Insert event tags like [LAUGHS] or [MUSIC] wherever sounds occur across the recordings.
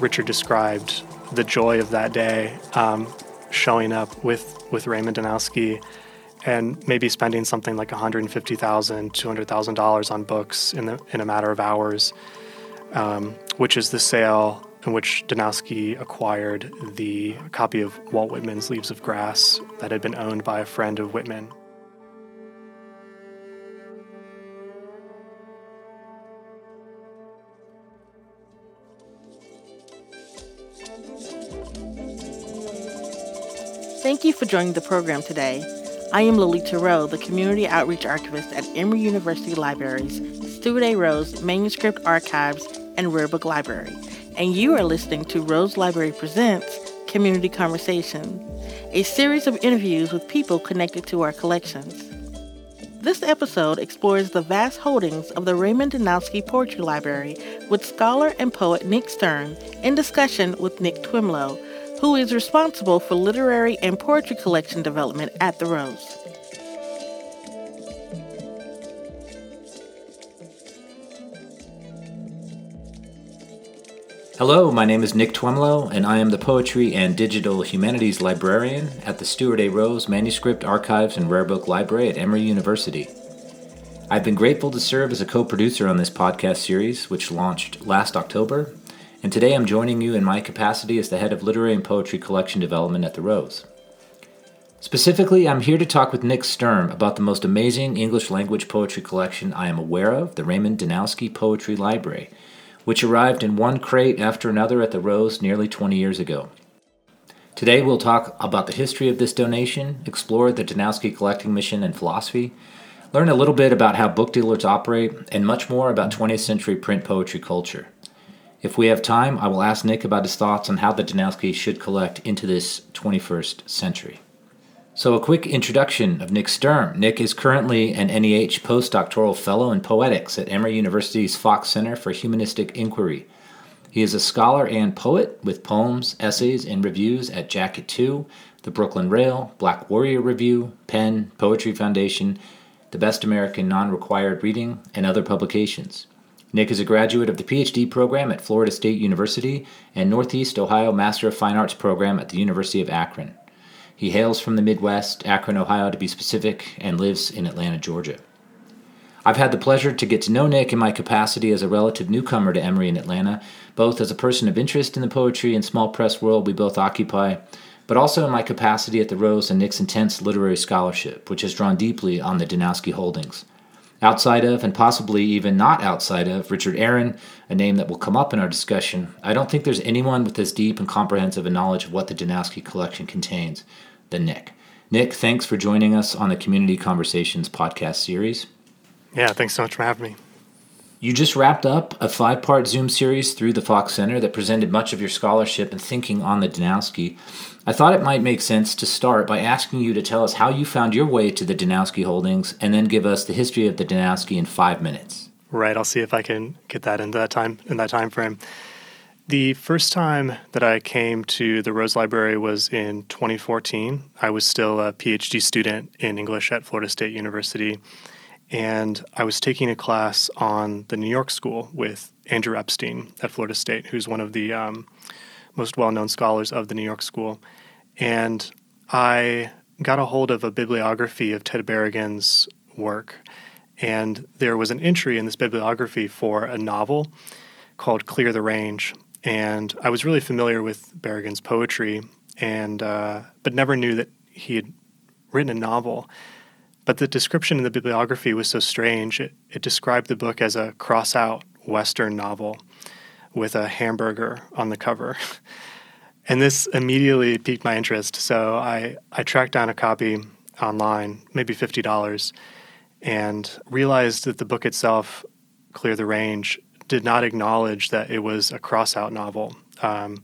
Richard described the joy of that day, um, showing up with, with Raymond Danowski and maybe spending something like $150,000, $200,000 on books in, the, in a matter of hours, um, which is the sale in which Danowski acquired the copy of Walt Whitman's Leaves of Grass that had been owned by a friend of Whitman. Thank you for joining the program today. I am Lolita Rowe, the Community Outreach Archivist at Emory University Libraries, Stuart A. Rose Manuscript Archives, and Rare Book Library, and you are listening to Rose Library Presents Community Conversation, a series of interviews with people connected to our collections. This episode explores the vast holdings of the Raymond Danowski Poetry Library with scholar and poet Nick Sturm in discussion with Nick Twemlow, who is responsible for literary and poetry collection development at The Rose. Hello, my name is Nick Twemlow, and I am the Poetry and Digital Humanities Librarian at the Stuart A. Rose Manuscript Archives and Rare Book Library at Emory University. I've been grateful to serve as a co producer on this podcast series, which launched last October and today I'm joining you in my capacity as the head of literary and poetry collection development at The Rose. Specifically, I'm here to talk with Nick Sturm about the most amazing English language poetry collection I am aware of, the Raymond Danowski Poetry Library, which arrived in one crate after another at The Rose nearly 20 years ago. Today, we'll talk about the history of this donation, explore the Danowski collecting mission and philosophy, learn a little bit about how book dealers operate, and much more about 20th century print poetry culture. If we have time, I will ask Nick about his thoughts on how the Danowski should collect into this 21st century. So, a quick introduction of Nick Sturm. Nick is currently an NEH postdoctoral fellow in poetics at Emory University's Fox Center for Humanistic Inquiry. He is a scholar and poet with poems, essays, and reviews at Jacket 2, the Brooklyn Rail, Black Warrior Review, PEN, Poetry Foundation, the Best American Non Required Reading, and other publications. Nick is a graduate of the PhD program at Florida State University and Northeast Ohio Master of Fine Arts program at the University of Akron. He hails from the Midwest, Akron, Ohio to be specific, and lives in Atlanta, Georgia. I've had the pleasure to get to know Nick in my capacity as a relative newcomer to Emory in Atlanta, both as a person of interest in the poetry and small press world we both occupy, but also in my capacity at the Rose and Nick's intense literary scholarship, which has drawn deeply on the Danowski holdings outside of, and possibly even not outside of, Richard Aaron, a name that will come up in our discussion, I don't think there's anyone with as deep and comprehensive a knowledge of what the Danowski collection contains than Nick. Nick, thanks for joining us on the Community Conversations podcast series. Yeah, thanks so much for having me. You just wrapped up a five part Zoom series through the Fox Center that presented much of your scholarship and thinking on the Danowski. I thought it might make sense to start by asking you to tell us how you found your way to the Danowski holdings and then give us the history of the Danowski in five minutes. Right, I'll see if I can get that into that time in that time frame. The first time that I came to the Rose Library was in 2014. I was still a PhD student in English at Florida State University and I was taking a class on the New York School with Andrew Epstein at Florida State, who's one of the um, most well known scholars of the New York School. And I got a hold of a bibliography of Ted Berrigan's work. And there was an entry in this bibliography for a novel called Clear the Range. And I was really familiar with Berrigan's poetry, and uh, but never knew that he had written a novel. But the description in the bibliography was so strange. It, it described the book as a cross out Western novel with a hamburger on the cover. [LAUGHS] and this immediately piqued my interest. So I, I tracked down a copy online, maybe $50, and realized that the book itself, Clear the Range, did not acknowledge that it was a cross out novel um,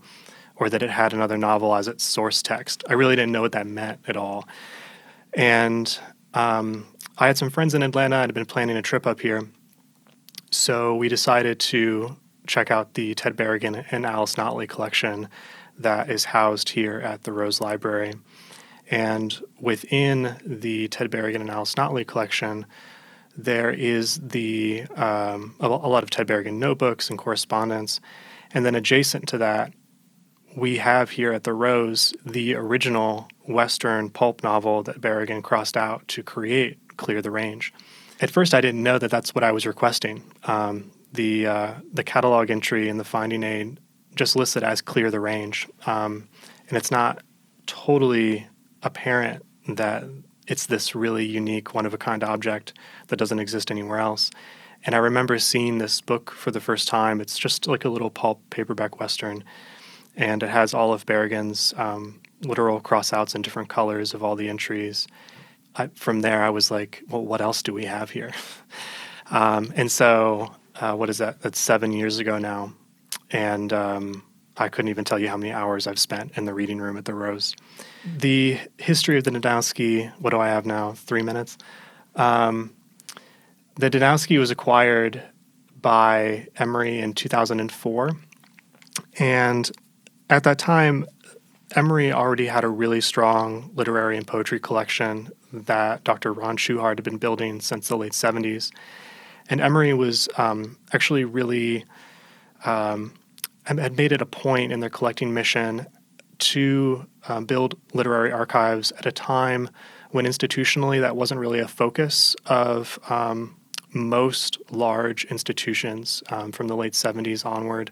or that it had another novel as its source text. I really didn't know what that meant at all. And um, I had some friends in Atlanta. I'd been planning a trip up here. So we decided to check out the Ted Berrigan and Alice Notley collection that is housed here at the Rose Library. And within the Ted Berrigan and Alice Notley collection there is the um, a, lot of Ted Berrigan notebooks and correspondence, and then adjacent to that, we have here at the Rose the original Western pulp novel that Berrigan crossed out to create Clear the Range. At first, I didn't know that that's what I was requesting. Um, the uh, the catalog entry in the finding aid just listed as Clear the Range, um, and it's not totally apparent that it's this really unique, one of a kind object that doesn't exist anywhere else. And I remember seeing this book for the first time. It's just like a little pulp paperback western, and it has all of Berrigan's um, literal crossouts in different colors of all the entries. I, from there, I was like, well, what else do we have here? [LAUGHS] um, and so, uh, what is that? That's seven years ago now. And um, I couldn't even tell you how many hours I've spent in the reading room at the Rose. The history of the Danowski, what do I have now? Three minutes. Um, the Danowski was acquired by Emory in 2004. And at that time, Emory already had a really strong literary and poetry collection that Dr. Ron Schuchard had been building since the late 70s. And Emory was um, actually really um, had made it a point in their collecting mission to um, build literary archives at a time when institutionally that wasn't really a focus of um, most large institutions um, from the late 70s onward.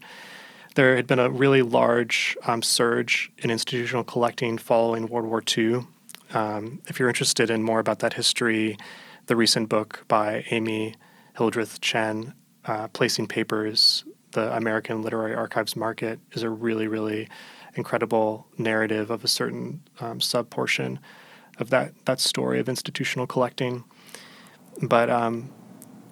There had been a really large um, surge in institutional collecting following World War II. Um, if you're interested in more about that history, the recent book by Amy Hildreth Chen, uh, Placing Papers the American Literary Archives market is a really, really incredible narrative of a certain um, sub portion of that that story of institutional collecting. But um,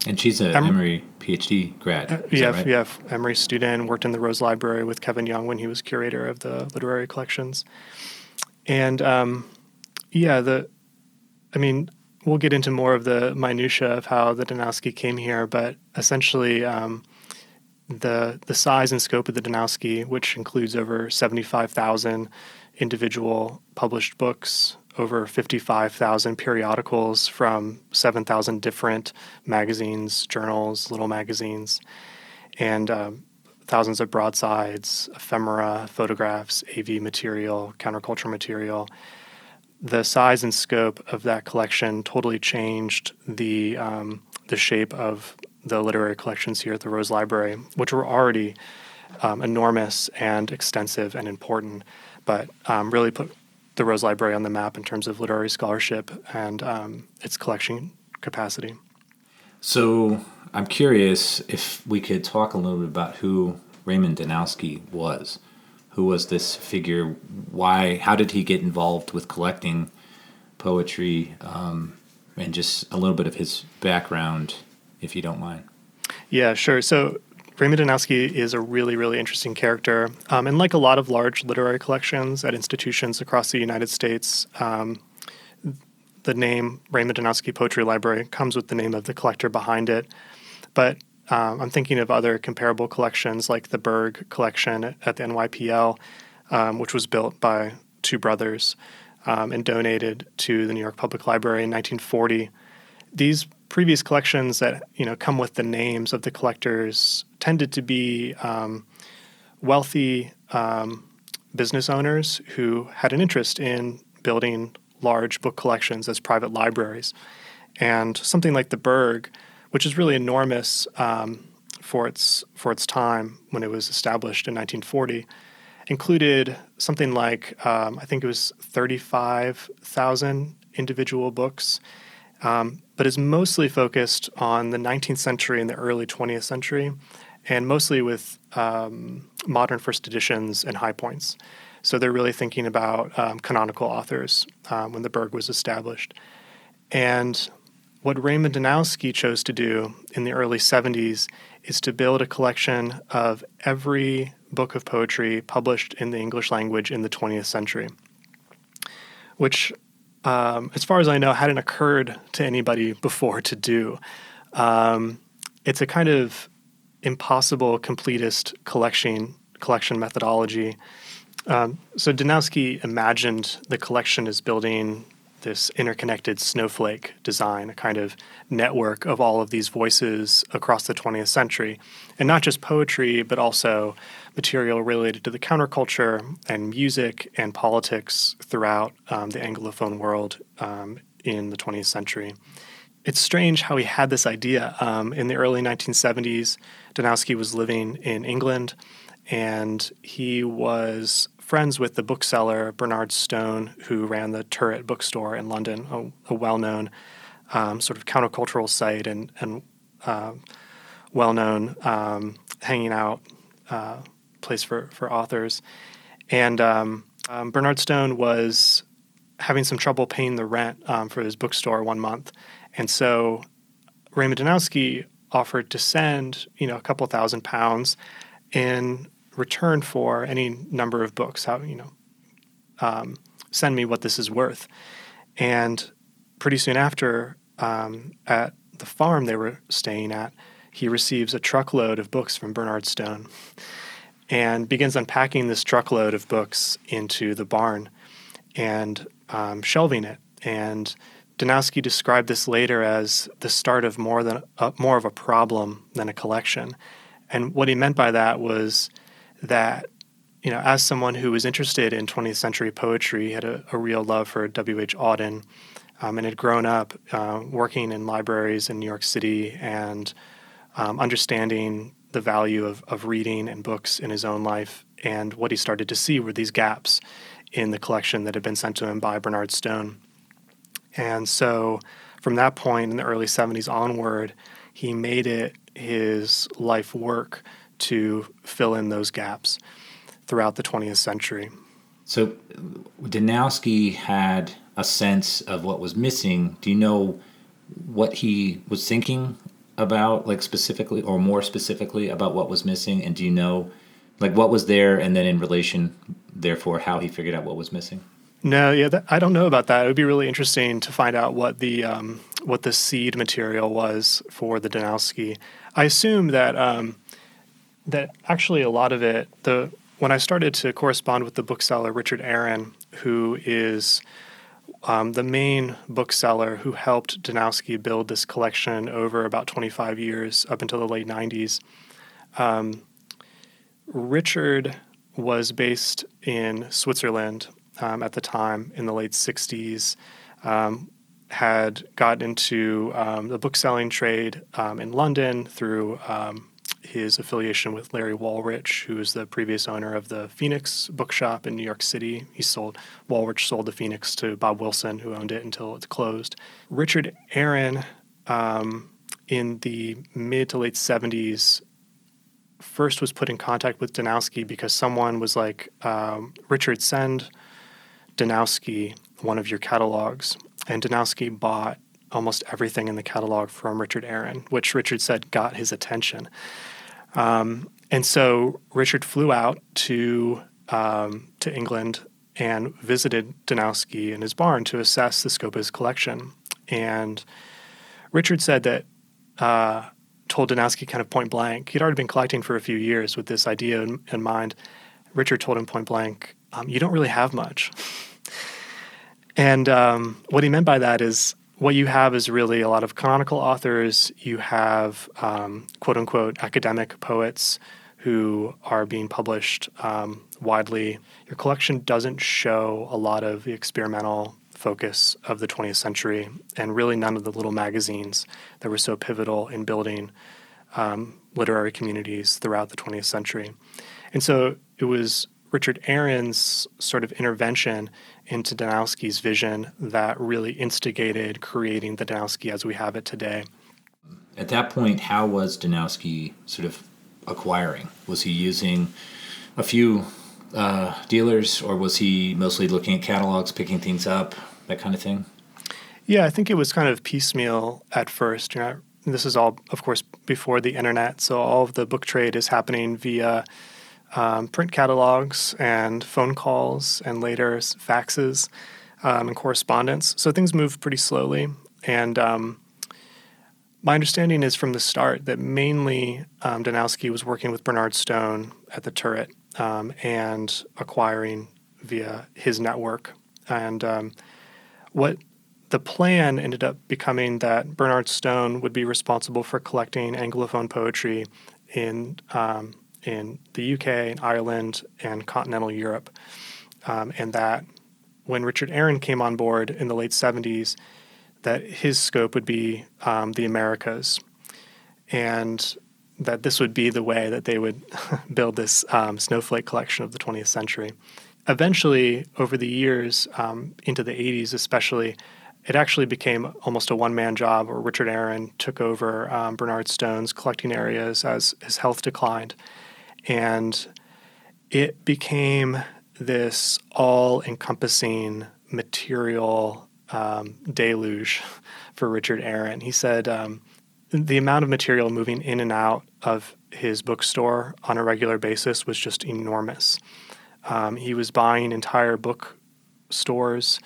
and she's an em- Emory PhD grad. Uh, yeah, right? yeah, Emory student. Worked in the Rose Library with Kevin Young when he was curator of the literary collections. And um, yeah, the, I mean, we'll get into more of the minutia of how the Danowski came here, but essentially. Um, the the size and scope of the Danowski, which includes over 75,000 individual published books, over 55,000 periodicals from 7,000 different magazines, journals, little magazines, and um, thousands of broadsides, ephemera, photographs, AV material, counterculture material. The size and scope of that collection totally changed the um, the shape of the literary collections here at the Rose Library, which were already um, enormous and extensive and important, but um, really put the Rose Library on the map in terms of literary scholarship and um, its collection capacity. So I'm curious if we could talk a little bit about who Raymond Danowski was. Who was this figure? Why? How did he get involved with collecting poetry? Um, and just a little bit of his background if you don't mind. Yeah, sure. So Raymond Danowski is a really, really interesting character. Um, and like a lot of large literary collections at institutions across the United States, um, the name Raymond Danowski Poetry Library comes with the name of the collector behind it. But um, I'm thinking of other comparable collections like the Berg collection at the NYPL, um, which was built by two brothers um, and donated to the New York Public Library in 1940. These previous collections that you know come with the names of the collectors tended to be um, wealthy um, business owners who had an interest in building large book collections as private libraries. And something like the Berg, which is really enormous um, for its for its time when it was established in 1940, included something like um, I think it was 35,000 individual books um, but is mostly focused on the 19th century and the early 20th century, and mostly with um, modern first editions and high points. So they're really thinking about um, canonical authors um, when the Berg was established. And what Raymond Danowski chose to do in the early 70s is to build a collection of every book of poetry published in the English language in the 20th century, which um, as far as I know, hadn't occurred to anybody before to do. Um, it's a kind of impossible completist collection collection methodology. Um, so Danowski imagined the collection as building this interconnected snowflake design, a kind of network of all of these voices across the 20th century. And not just poetry, but also material related to the counterculture and music and politics throughout um, the Anglophone world um, in the 20th century. It's strange how he had this idea. Um, in the early 1970s, Danowski was living in England and he was friends with the bookseller Bernard Stone, who ran the Turret bookstore in London, a, a well known um, sort of countercultural site and, and uh, well known um, hanging out uh, place for, for authors. And um, um Bernard Stone was having some trouble paying the rent um, for his bookstore one month. And so Raymond Danowski offered to send, you know, a couple thousand pounds in return for any number of books. How you know, um, send me what this is worth. And pretty soon after, um, at the farm they were staying at, he receives a truckload of books from Bernard Stone, and begins unpacking this truckload of books into the barn, and um, shelving it. And Danowski described this later as the start of more than uh, more of a problem than a collection. And what he meant by that was that you know, as someone who was interested in 20th century poetry, had a, a real love for W.H. Auden, um, and had grown up uh, working in libraries in New York City and um, understanding the value of, of reading and books in his own life. And what he started to see were these gaps in the collection that had been sent to him by Bernard Stone. And so from that point in the early 70s onward, he made it his life work to fill in those gaps throughout the 20th century. So Danowski had a sense of what was missing. Do you know what he was thinking about, like specifically, or more specifically, about what was missing? And do you know, like, what was there, and then in relation, therefore, how he figured out what was missing? No, yeah, that, I don't know about that. It would be really interesting to find out what the um, what the seed material was for the Danowski. I assume that um, that actually a lot of it the when I started to correspond with the bookseller Richard Aaron, who is um, the main bookseller who helped Danowski build this collection over about 25 years up until the late 90s. Um, Richard was based in Switzerland um, at the time in the late 60s, um, had gotten into um, the bookselling trade um, in London through his affiliation with Larry Wallrich, who was the previous owner of the Phoenix Bookshop in New York City. He sold Wallrich sold the Phoenix to Bob Wilson, who owned it until it closed. Richard Aaron, um, in the mid to late '70s, first was put in contact with Danowski because someone was like, um, "Richard, send Danowski one of your catalogs," and Danowski bought almost everything in the catalog from Richard Aaron, which Richard said got his attention. Um, and so Richard flew out to um, to England and visited Danowski in his barn to assess the scope of his collection. And Richard said that uh, told Danowski kind of point blank. He'd already been collecting for a few years with this idea in, in mind. Richard told him point blank, um, "You don't really have much." [LAUGHS] and um, what he meant by that is what you have is really a lot of canonical authors. You have um, quote unquote academic poets who are being published um, widely. Your collection doesn't show a lot of the experimental focus of the 20th century, and really none of the little magazines that were so pivotal in building um, literary communities throughout the 20th century. And so it was Richard Aaron's sort of intervention into Danowski's vision that really instigated creating the Danowski as we have it today. At that point, how was Danowski sort of acquiring? Was he using a few uh, dealers, or was he mostly looking at catalogs, picking things up, that kind of thing? Yeah, I think it was kind of piecemeal at first. You know, this is all, of course, before the internet, so all of the book trade is happening via um, print catalogs and phone calls and later faxes um, and correspondence. So things move pretty slowly. And um, my understanding is from the start that mainly um, Danowski was working with Bernard Stone at the Turret um, and acquiring via his network. And um, what the plan ended up becoming that Bernard Stone would be responsible for collecting Anglophone poetry in um, in the UK, and Ireland, and continental Europe, um, and that when Richard Aaron came on board in the late 70s, that his scope would be um, the Americas, and that this would be the way that they would [LAUGHS] build this um, snowflake collection of the 20th century. Eventually, over the years, um, into the 80s especially, it actually became almost a one man job where Richard Aaron took over um, Bernard Stone's collecting areas as his health declined. And it became this all encompassing material um, deluge [LAUGHS] for Richard Aaron. He said um, the amount of material moving in and out of his bookstore on a regular basis was just enormous. Um, he was buying entire book bookstores,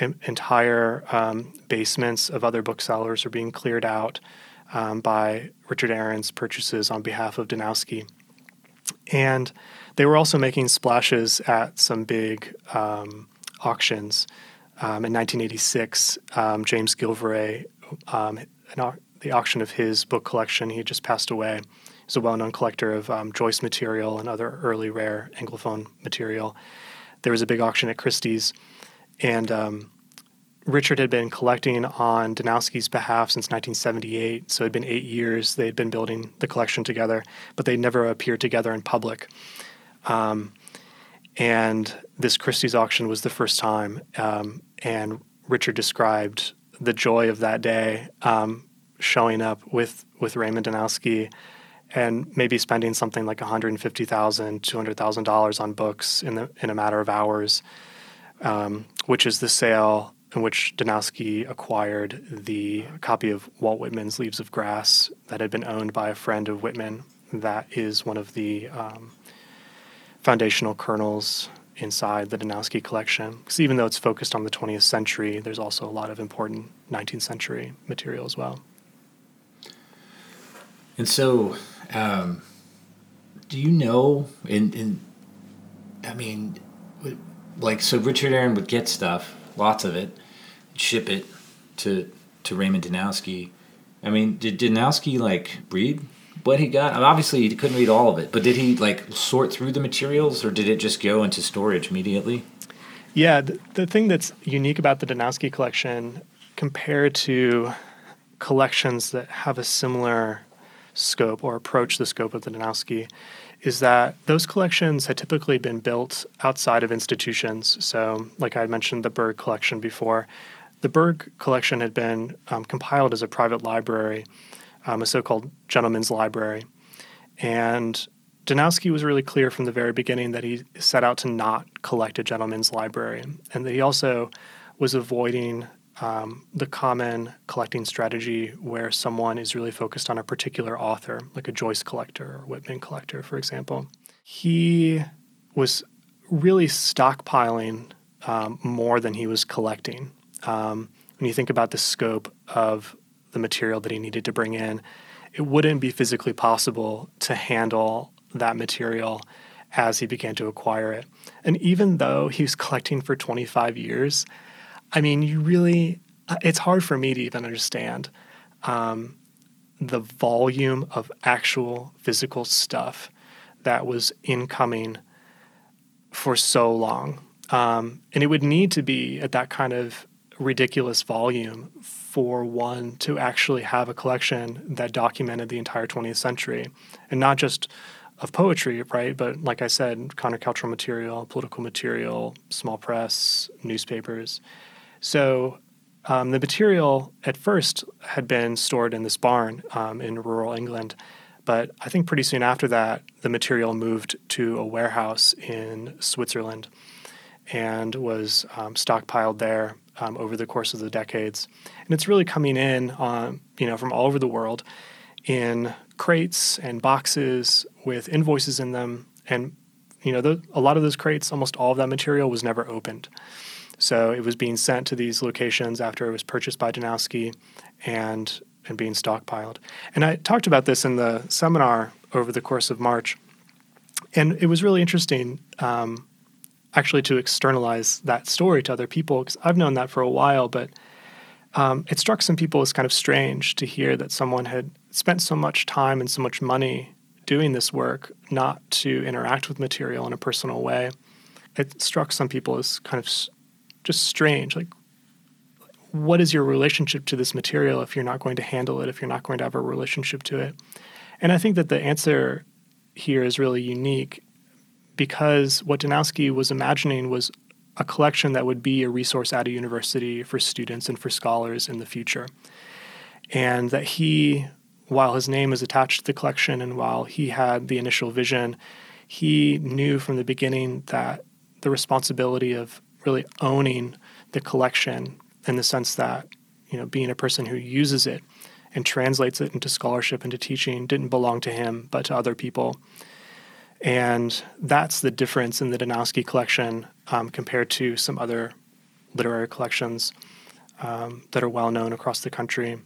entire um, basements of other booksellers were being cleared out um, by Richard Aaron's purchases on behalf of Danowski. And they were also making splashes at some big um, auctions. Um, in 1986, um, James Gilvarry, um, an, the auction of his book collection, he had just passed away. He's a well known collector of um, Joyce material and other early rare Anglophone material. There was a big auction at Christie's, and um, Richard had been collecting on Danowski's behalf since 1978. So it had been eight years they had been building the collection together, but they never appeared together in public. Um, and this Christie's auction was the first time. Um, and Richard described the joy of that day, um, showing up with with Raymond Danowski, and maybe spending something like $150,000, $200,000 on books in the in a matter of hours, um, which is the sale in which Danowski acquired the copy of Walt Whitman's Leaves of Grass that had been owned by a friend of Whitman. That is one of the um, foundational kernels inside the Danowski collection. Because even though it's focused on the 20th century, there's also a lot of important 19th century material as well. And so, um, do you know? In, I mean, like, so Richard Aaron would get stuff, lots of it, ship it to to Raymond Danowski. I mean, did Danowski like read what he got? Obviously, he couldn't read all of it, but did he like sort through the materials, or did it just go into storage immediately? Yeah, the, the thing that's unique about the Danowski collection compared to collections that have a similar scope or approach the scope of the Danowski is that those collections had typically been built outside of institutions. So, like I mentioned, the Berg collection before, the Berg collection had been um, compiled as a private library, um, a so called gentleman's library. And Danowski was really clear from the very beginning that he set out to not collect a gentleman's library, and that he also was avoiding um, the common collecting strategy where someone is really focused on a particular author, like a Joyce collector or Whitman collector, for example. He was really stockpiling um, more than he was collecting. Um, when you think about the scope of the material that he needed to bring in, it wouldn't be physically possible to handle that material as he began to acquire it. And even though he was collecting for 25 years, I mean, you really, uh, it's hard for me to even understand um, the volume of actual physical stuff that was incoming for so long. Um, and it would need to be at that kind of ridiculous volume for one to actually have a collection that documented the entire 20th century and not just of poetry, right? But like I said, countercultural material, political material, small press, newspapers. So um, the material at first had been stored in this barn um, in rural England. But I think pretty soon after that, the material moved to a warehouse in Switzerland and was um, stockpiled there um, over the course of the decades. And it's really coming in, on, you know, from all over the world in crates and boxes with invoices in them. And, you know, the, a lot of those crates, almost all of that material was never opened. So it was being sent to these locations after it was purchased by Danowski and, and being stockpiled. And I talked about this in the seminar over the course of March. And it was really interesting. Um, actually to externalize that story to other people because I've known that for a while, but um, it struck some people as kind of strange to hear that someone had spent so much time and so much money doing this work not to interact with material in a personal way. It struck some people as kind of just strange. Like, what is your relationship to this material if you're not going to handle it, if you're not going to have a relationship to it? And I think that the answer here is really unique because what Danowski was imagining was a collection that would be a resource at a university for students and for scholars in the future. And that he, while his name is attached to the collection and while he had the initial vision, he knew from the beginning that the responsibility of really owning the collection in the sense that, you know, being a person who uses it and translates it into scholarship, into teaching, didn't belong to him, but to other people. And that's the difference in the Danowski collection um, compared to some other literary collections um, that are well known across the country.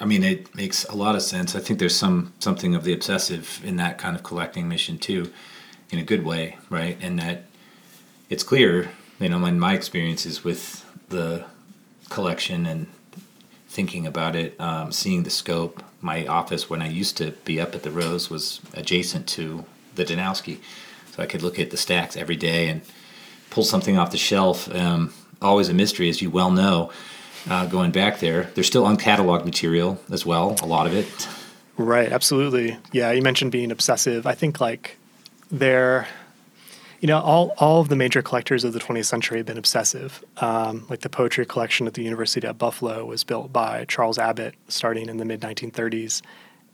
I mean, it makes a lot of sense. I think there's some something of the obsessive in that kind of collecting mission too, in a good way, right? And that it's clear, you know, in my experiences with the collection and thinking about it, um, seeing the scope. My office, when I used to be up at the Rose, was adjacent to the Danowski, so I could look at the stacks every day and pull something off the shelf. Um, always a mystery, as you well know. Uh, going back there, there's still uncatalogued material as well. A lot of it. Right. Absolutely. Yeah. You mentioned being obsessive. I think like there you know, all, all of the major collectors of the 20th century have been obsessive. Um, like the poetry collection at the University at Buffalo was built by Charles Abbott starting in the mid 1930s.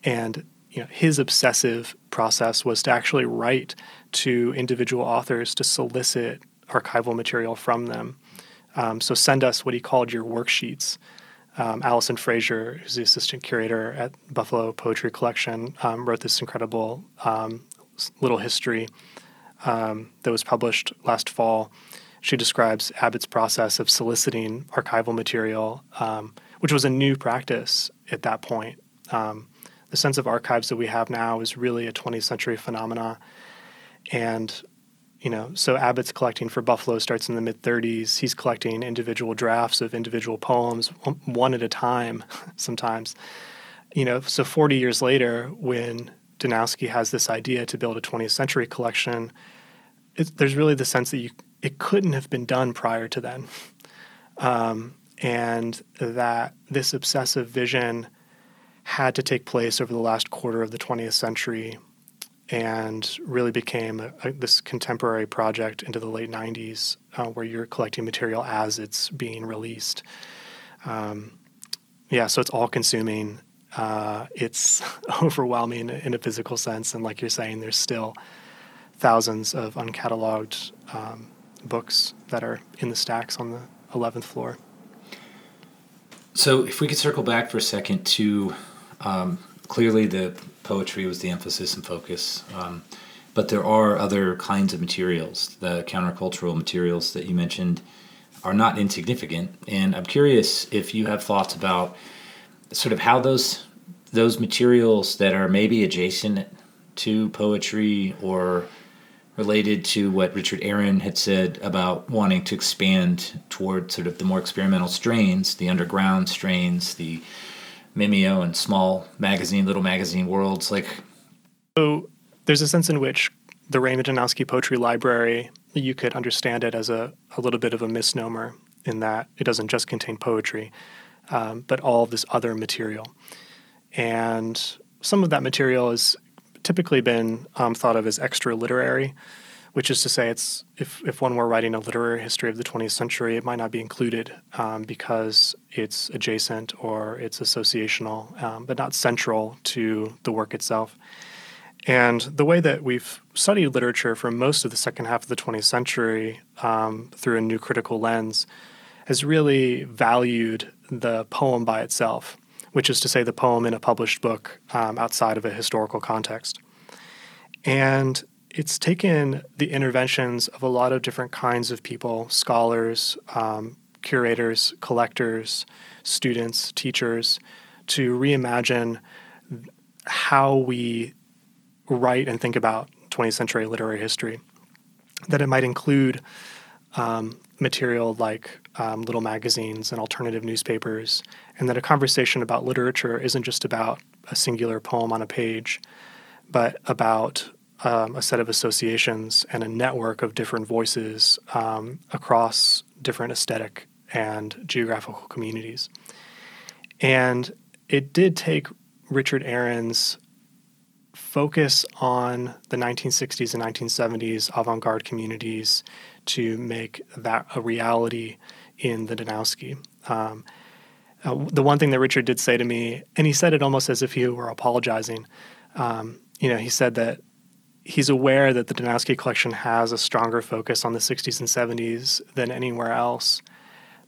And you know, his obsessive process was to actually write to individual authors to solicit archival material from them. Um, so send us what he called your worksheets. Um, Allison Fraser, who's the assistant curator at Buffalo Poetry Collection, um, wrote this incredible um, little history um, that was published last fall. She describes Abbott's process of soliciting archival material, um, which was a new practice at that point. Um, the sense of archives that we have now is really a 20th century phenomena. And, you know, so Abbott's collecting for Buffalo starts in the mid 30s. He's collecting individual drafts of individual poems, one at a time, [LAUGHS] sometimes. You know, so 40 years later, when Danowski has this idea to build a 20th century collection, there's really the sense that you it couldn't have been done prior to then, um, and that this obsessive vision had to take place over the last quarter of the 20th century, and really became a, a, this contemporary project into the late 90s, uh, where you're collecting material as it's being released. Um, yeah, so it's all consuming uh, it's [LAUGHS] overwhelming in a physical sense. And like you're saying, there's still thousands of uncatalogued um, books that are in the stacks on the 11th floor. So, if we could circle back for a second to um, clearly the poetry was the emphasis and focus, um, but there are other kinds of materials. The countercultural materials that you mentioned are not insignificant, and I'm curious if you have thoughts about sort of how those those materials that are maybe adjacent to poetry or related to what Richard Aaron had said about wanting to expand toward sort of the more experimental strains, the underground strains, the Mimeo and small magazine, little magazine worlds. Like, so there's a sense in which the Raymond Danowski Poetry Library, you could understand it as a, a little bit of a misnomer in that it doesn't just contain poetry um, but all of this other material. And some of that material has typically been um, thought of as extra literary, which is to say, it's if, if one were writing a literary history of the 20th century, it might not be included um, because it's adjacent or it's associational, um, but not central to the work itself. And the way that we've studied literature for most of the second half of the 20th century um, through a new critical lens has really valued the poem by itself, which is to say, the poem in a published book um, outside of a historical context. And it's taken the interventions of a lot of different kinds of people scholars, um, curators, collectors, students, teachers to reimagine how we write and think about 20th century literary history. That it might include um, material like um, little magazines and alternative newspapers, and that a conversation about literature isn't just about a singular poem on a page, but about um, a set of associations and a network of different voices um, across different aesthetic and geographical communities. And it did take Richard Aaron's focus on the 1960s and 1970s avant garde communities to make that a reality in the Danowski. Um, uh, the one thing that Richard did say to me, and he said it almost as if he were apologizing, um, you know, he said that he's aware that the Danowski collection has a stronger focus on the 60s and 70s than anywhere else.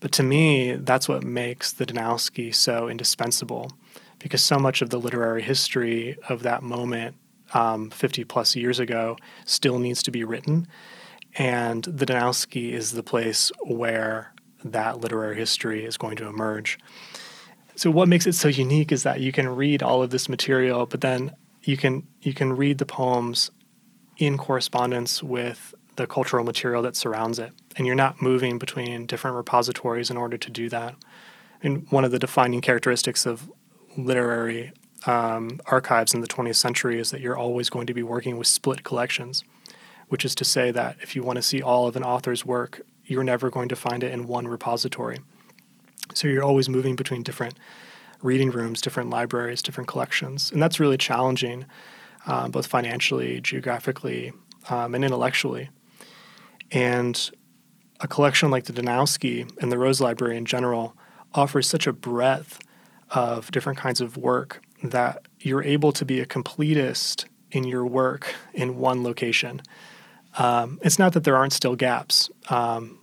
But to me, that's what makes the Danowski so indispensable because so much of the literary history of that moment um, 50 plus years ago still needs to be written. And the Danowski is the place where that literary history is going to emerge. So what makes it so unique is that you can read all of this material, but then you can you can read the poems in correspondence with the cultural material that surrounds it, and you're not moving between different repositories in order to do that. And one of the defining characteristics of literary um, archives in the 20th century is that you're always going to be working with split collections, which is to say that if you want to see all of an author's work, you're never going to find it in one repository. So you're always moving between different reading rooms, different libraries, different collections. And that's really challenging, uh, both financially, geographically, um, and intellectually. And a collection like the Danowski and the Rose Library in general offers such a breadth of different kinds of work that you're able to be a completist in your work in one location. Um, it's not that there aren't still gaps um,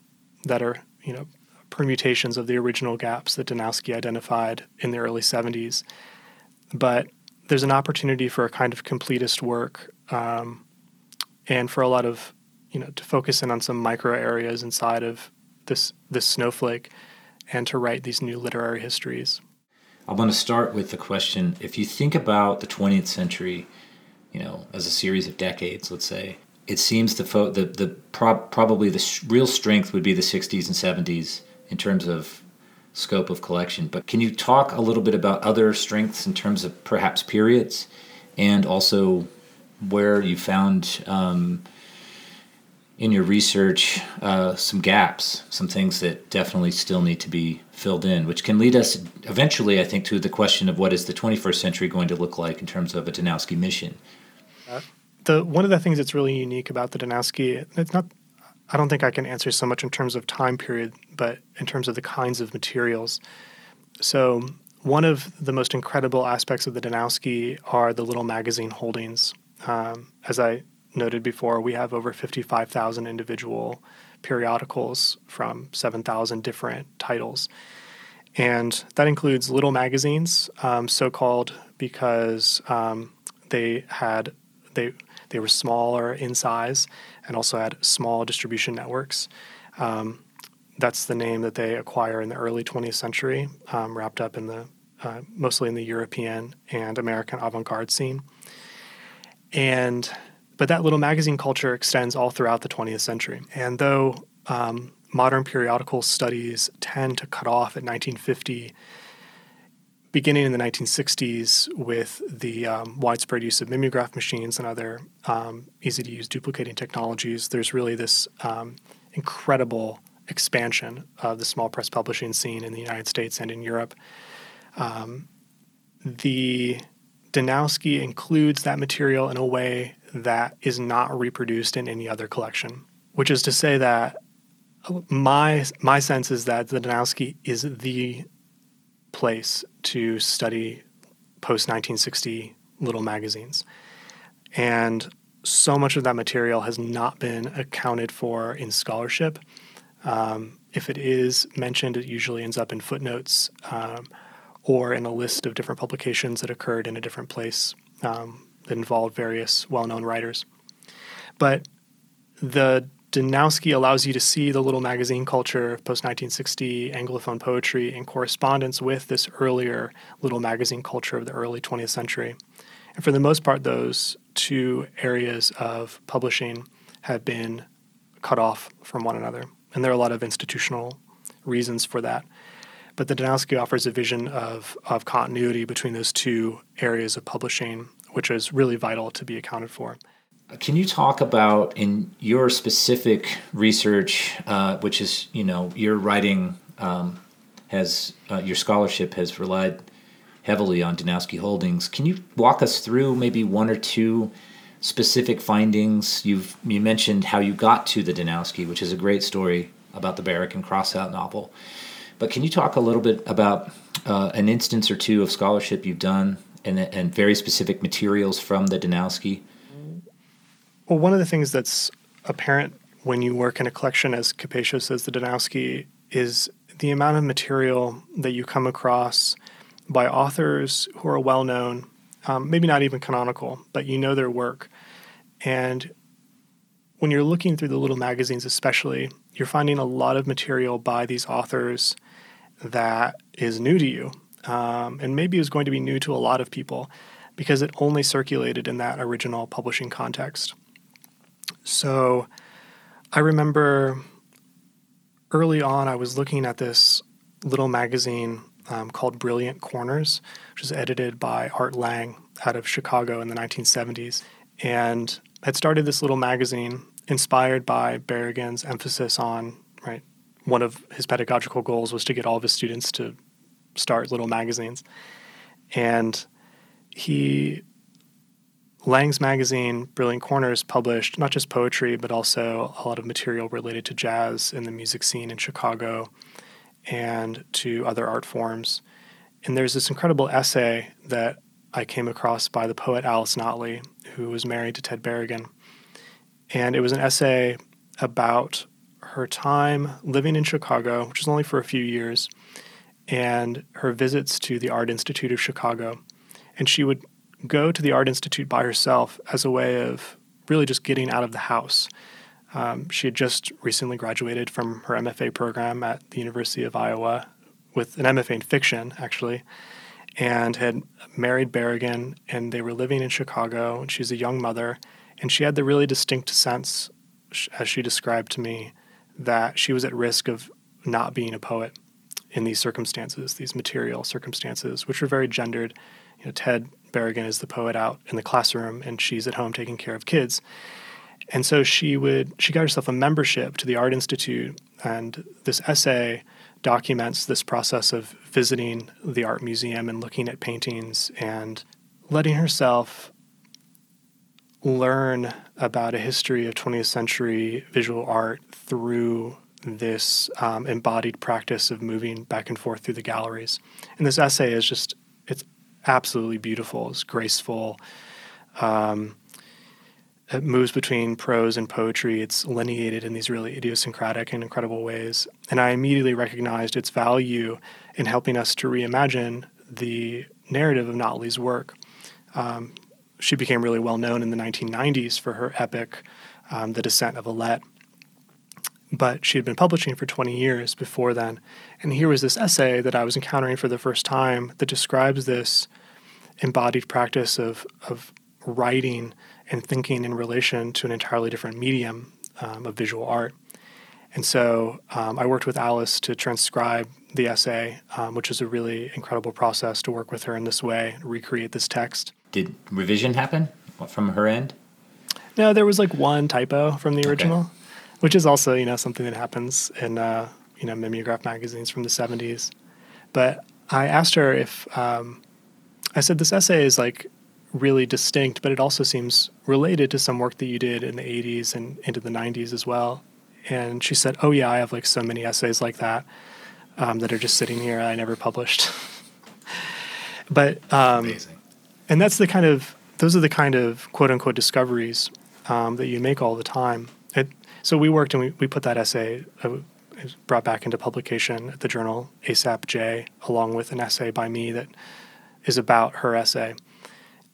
that are, you know, permutations of the original gaps that Danowski identified in the early 70s, but there's an opportunity for a kind of completist work um, and for a lot of, you know, to focus in on some micro areas inside of this this snowflake and to write these new literary histories. I want to start with the question if you think about the 20th century, you know, as a series of decades, let's say, it seems the fo- the, the probably the sh- real strength would be the 60s and 70s in terms of scope of collection. But can you talk a little bit about other strengths in terms of perhaps periods and also where you found um, in your research uh, some gaps, some things that definitely still need to be filled in, which can lead us eventually, I think, to the question of what is the 21st century going to look like in terms of a Danowski mission. The one of the things that's really unique about the Danowski, it's not. I don't think I can answer so much in terms of time period, but in terms of the kinds of materials. So one of the most incredible aspects of the Danowski are the little magazine holdings. Um, as I noted before, we have over 55,000 individual periodicals from 7,000 different titles. And that includes little magazines, um, so called because um, they had they they were smaller in size and also had small distribution networks. Um, that's the name that they acquire in the early 20th century, um, wrapped up in the uh, mostly in the European and American avant-garde scene. And but that little magazine culture extends all throughout the 20th century. And though um, modern periodical studies tend to cut off at 1950, beginning in the 1960s with the um, widespread use of mimeograph machines and other um, easy to use duplicating technologies, there's really this um, incredible expansion of the small press publishing scene in the United States and in Europe. Um, the Danowski includes that material in a way that is not reproduced in any other collection, which is to say that my my sense is that the Danowski is the place to study post 1960 little magazines. And so much of that material has not been accounted for in scholarship. Um, if it is mentioned, it usually ends up in footnotes um, or in a list of different publications that occurred in a different place um, that involved various well known writers. But the Danowski allows you to see the little magazine culture of post 1960 Anglophone poetry in correspondence with this earlier little magazine culture of the early 20th century. And for the most part, those two areas of publishing have been cut off from one another. And there are a lot of institutional reasons for that. But the Danowski offers a vision of, of continuity between those two areas of publishing, which is really vital to be accounted for. Can you talk about in your specific research, uh, which is you know your writing um, has uh, your scholarship has relied heavily on Danowski Holdings. Can you walk us through maybe one or two specific findings? You've you mentioned how you got to the Danowski, which is a great story about the Barrack and Crossout novel. But can you talk a little bit about uh, an instance or two of scholarship you've done and, and very specific materials from the Danowski? Well, one of the things that's apparent when you work in a collection as capacious as the Danowski is the amount of material that you come across by authors who are well known, um, maybe not even canonical, but you know their work. And when you're looking through the little magazines, especially, you're finding a lot of material by these authors that is new to you um, and maybe is going to be new to a lot of people because it only circulated in that original publishing context. So I remember early on, I was looking at this little magazine um, called Brilliant Corners, which was edited by Art Lang out of Chicago in the 1970s, and had started this little magazine inspired by Berrigan's emphasis on right. One of his pedagogical goals was to get all of his students to start little magazines, and he Lang's magazine, Brilliant Corners, published not just poetry, but also a lot of material related to jazz in the music scene in Chicago and to other art forms. And there's this incredible essay that I came across by the poet Alice Notley, who was married to Ted Berrigan. And it was an essay about her time living in Chicago, which was only for a few years, and her visits to the Art Institute of Chicago. And she would go to the Art Institute by herself as a way of really just getting out of the house. Um, she had just recently graduated from her MFA program at the University of Iowa with an MFA in fiction, actually, and had married Berrigan, and they were living in Chicago. And she's a young mother, and she had the really distinct sense, as she described to me, that she was at risk of not being a poet in these circumstances, these material circumstances, which were very gendered. You know, Ted Berrigan is the poet out in the classroom, and she's at home taking care of kids. And so she would she got herself a membership to the Art Institute, and this essay documents this process of visiting the art museum and looking at paintings and letting herself learn about a history of 20th century visual art through this um, embodied practice of moving back and forth through the galleries. And this essay is just absolutely beautiful. It's graceful. Um, it moves between prose and poetry. It's lineated in these really idiosyncratic and incredible ways. And I immediately recognized its value in helping us to reimagine the narrative of Notley's work. Um, she became really well known in the 1990s for her epic, um, The Descent of Alette. But she had been publishing for 20 years before then. And here was this essay that I was encountering for the first time that describes this embodied practice of, of writing and thinking in relation to an entirely different medium um, of visual art. And so um, I worked with Alice to transcribe the essay, um, which is a really incredible process to work with her in this way, recreate this text. Did revision happen from her end? No, there was like one typo from the original, okay. which is also you know something that happens in uh, you know mimeograph magazines from the '70s. But I asked her if um, I said this essay is like really distinct, but it also seems related to some work that you did in the 80s and into the 90s as well. And she said, "Oh yeah, I have like so many essays like that um, that are just sitting here I never published." [LAUGHS] but um, and that's the kind of those are the kind of quote unquote discoveries um, that you make all the time. It, so we worked and we, we put that essay uh, brought back into publication at the journal ASAP J, along with an essay by me that is about her essay.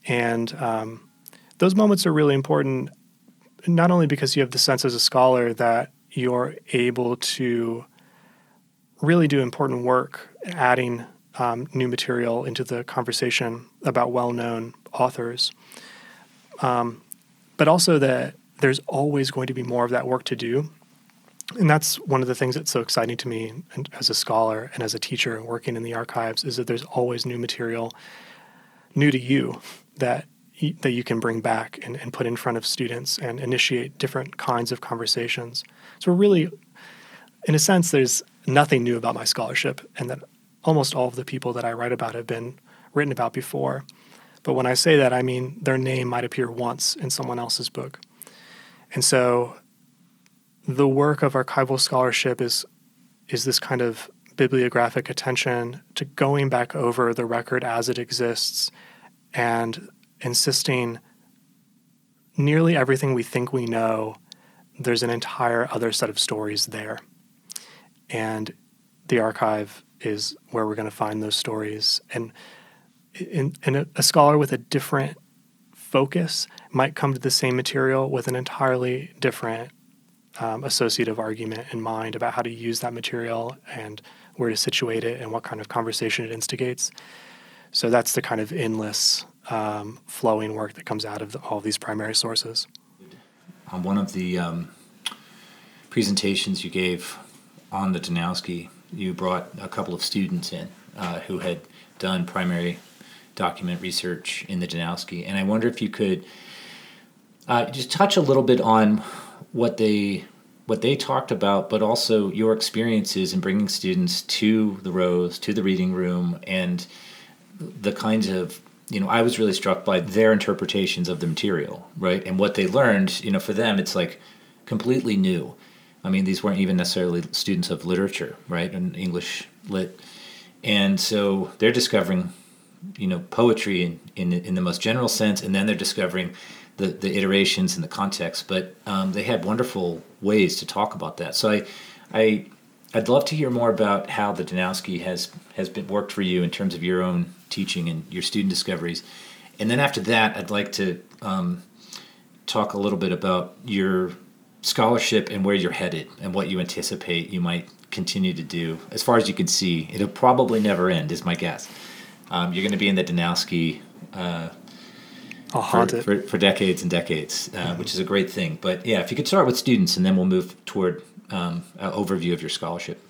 And um, those moments are really important, not only because you have the sense as a scholar that you're able to really do important work, adding um, new material into the conversation about well known authors, um, but also that there's always going to be more of that work to do. And that's one of the things that's so exciting to me as a scholar and as a teacher working in the archives is that there's always new material new to you that that you can bring back and, and put in front of students and initiate different kinds of conversations. So really, in a sense, there's nothing new about my scholarship, and that almost all of the people that I write about have been written about before. But when I say that, I mean their name might appear once in someone else's book. And so the work of archival scholarship is is this kind of bibliographic attention to going back over the record as it exists and insisting nearly everything we think we know there's an entire other set of stories there. And the archive is where we're going to find those stories. And in, in a, a scholar with a different focus might come to the same material with an entirely different um, associative argument in mind about how to use that material and where to situate it and what kind of conversation it instigates. So that's the kind of endless um, flowing work that comes out of the, all of these primary sources. On one of the um, presentations you gave on the Danowski, you brought a couple of students in uh, who had done primary document research in the Danowski, and I wonder if you could uh, just touch a little bit on what they what they talked about, but also your experiences in bringing students to the Rose, to the reading room, and the kinds of you know, I was really struck by their interpretations of the material, right? And what they learned, you know, for them, it's like completely new. I mean, these weren't even necessarily students of literature, right? And English lit. And so they're discovering, you know, poetry in, in, in the most general sense, and then they're discovering the, the iterations and the context, but um, they had wonderful ways to talk about that. So I, I, I'd love to hear more about how the Danowski has has been worked for you in terms of your own teaching and your student discoveries, and then after that, I'd like to um, talk a little bit about your scholarship and where you're headed and what you anticipate you might continue to do. As far as you can see, it'll probably never end, is my guess. Um, you're going to be in the Danowski. Uh, I'll haunt for, it. For, for, decades and decades, uh, mm-hmm. which is a great thing. But yeah, if you could start with students, and then we'll move toward um, an overview of your scholarship.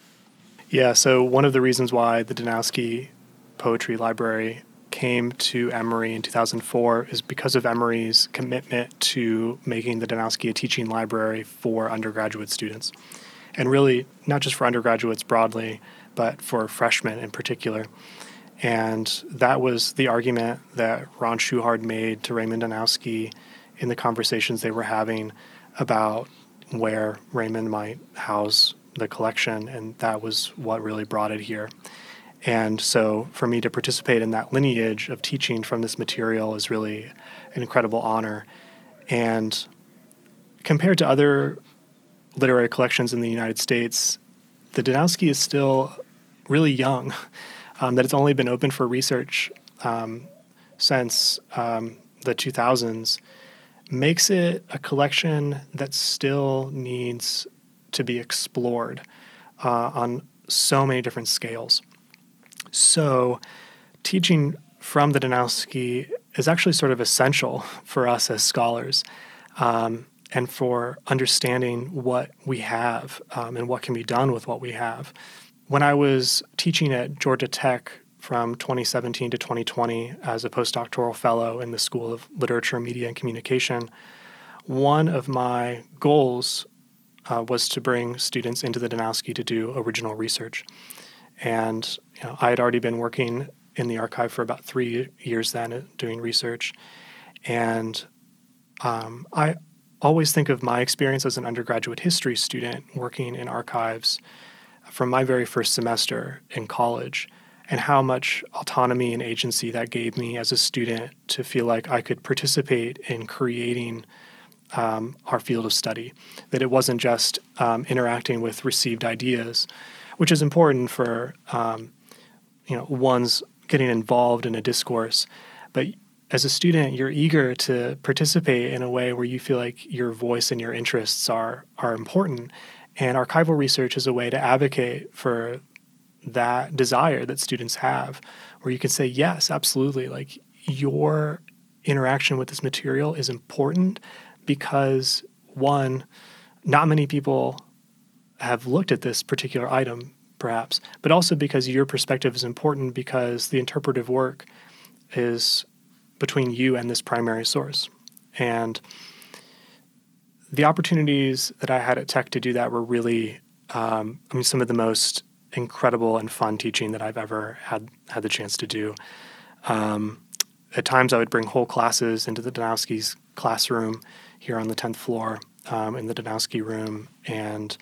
Yeah, so one of the reasons why the Danowski Poetry Library came to Emory in 2004 is because of Emory's commitment to making the Danowski a teaching library for undergraduate students. And really, not just for undergraduates broadly, but for freshmen in particular. And that was the argument that Ron Schuchard made to Raymond Danowski in the conversations they were having about where Raymond might house the collection. And that was what really brought it here. And so for me to participate in that lineage of teaching from this material is really an incredible honor. And compared to other literary collections in the United States, the Danowski is still really young [LAUGHS] um, that it's only been open for research um, since um, the 2000s makes it a collection that still needs to be explored uh, on so many different scales. So, teaching from the Danowski is actually sort of essential [LAUGHS] for us as scholars um, and for understanding what we have um, and what can be done with what we have when I was teaching at Georgia Tech from 2017 to 2020 as a postdoctoral fellow in the School of Literature, Media, and Communication, one of my goals uh, was to bring students into the Danowski to do original research. And you know, I had already been working in the archive for about three years then uh, doing research. And um, I always think of my experience as an undergraduate history student working in archives from my very first semester in college and how much autonomy and agency that gave me as a student to feel like I could participate in creating um, our field of study. That it wasn't just um, interacting with received ideas, which is important for um, you know one's getting involved in a discourse, but as a student, you're eager to participate in a way where you feel like your voice and your interests are are important, and archival research is a way to advocate for that desire that students have, where you can say, yes, absolutely, like your interaction with this material is important because one, not many people have looked at this particular item, perhaps, but also because your perspective is important because the interpretive work is between you and this primary source. And the opportunities that I had at Tech to do that were really, um, I mean, some of the most incredible and fun teaching that I've ever had had the chance to do. Um, at times, I would bring whole classes into the Danowski's classroom here on the tenth floor um, in the Danowski room, and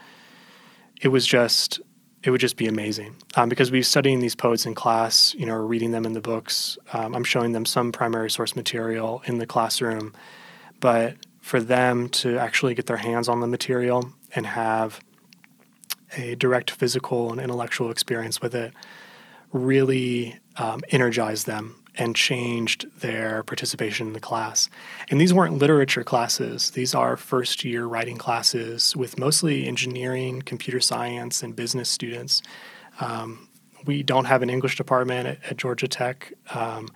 it was just it would just be amazing um, because we are studying these poets in class, you know, reading them in the books. Um, I'm showing them some primary source material in the classroom, but for them to actually get their hands on the material and have a direct physical and intellectual experience with it really um, energized them and changed their participation in the class. And these weren't literature classes, these are first year writing classes with mostly engineering, computer science, and business students. Um, we don't have an English department at, at Georgia Tech. Um,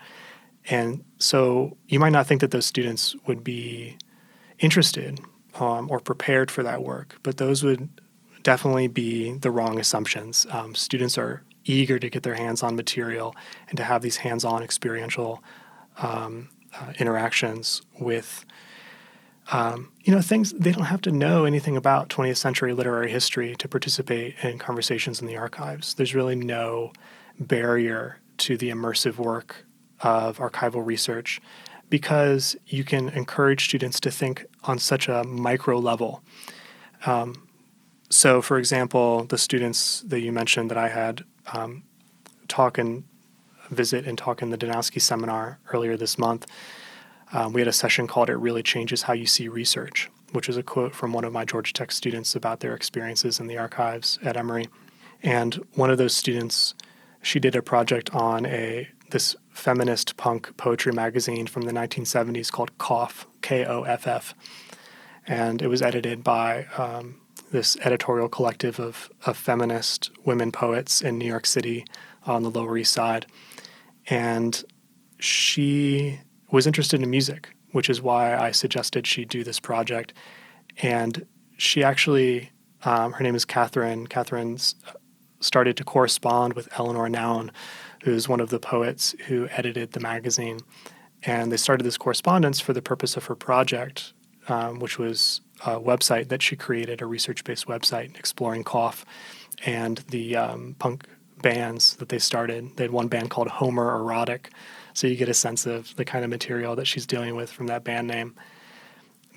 and so you might not think that those students would be interested um, or prepared for that work, but those would definitely be the wrong assumptions. Um, students are eager to get their hands on material and to have these hands on experiential um, uh, interactions with. Um, you know, things they don't have to know anything about 20th century literary history to participate in conversations in the archives. There's really no barrier to the immersive work of archival research because you can encourage students to think on such a micro level. Um, so, for example, the students that you mentioned that I had um, talk and visit and talk in the Danowski seminar earlier this month, um, we had a session called It Really Changes How You See Research, which is a quote from one of my Georgia Tech students about their experiences in the archives at Emory. And one of those students, she did a project on a this feminist punk poetry magazine from the 1970s called Koff, K O F F. And it was edited by um, this editorial collective of, of feminist women poets in New York City on the Lower East Side. And she was interested in music, which is why I suggested she do this project. And she actually, um, her name is Catherine. Catherine started to correspond with Eleanor Nauen, who's one of the poets who edited the magazine. And they started this correspondence for the purpose of her project, um, which was a website that she created, a research based website exploring Koff and the um, punk bands that they started. They had one band called Homer Erotic. So you get a sense of the kind of material that she's dealing with from that band name.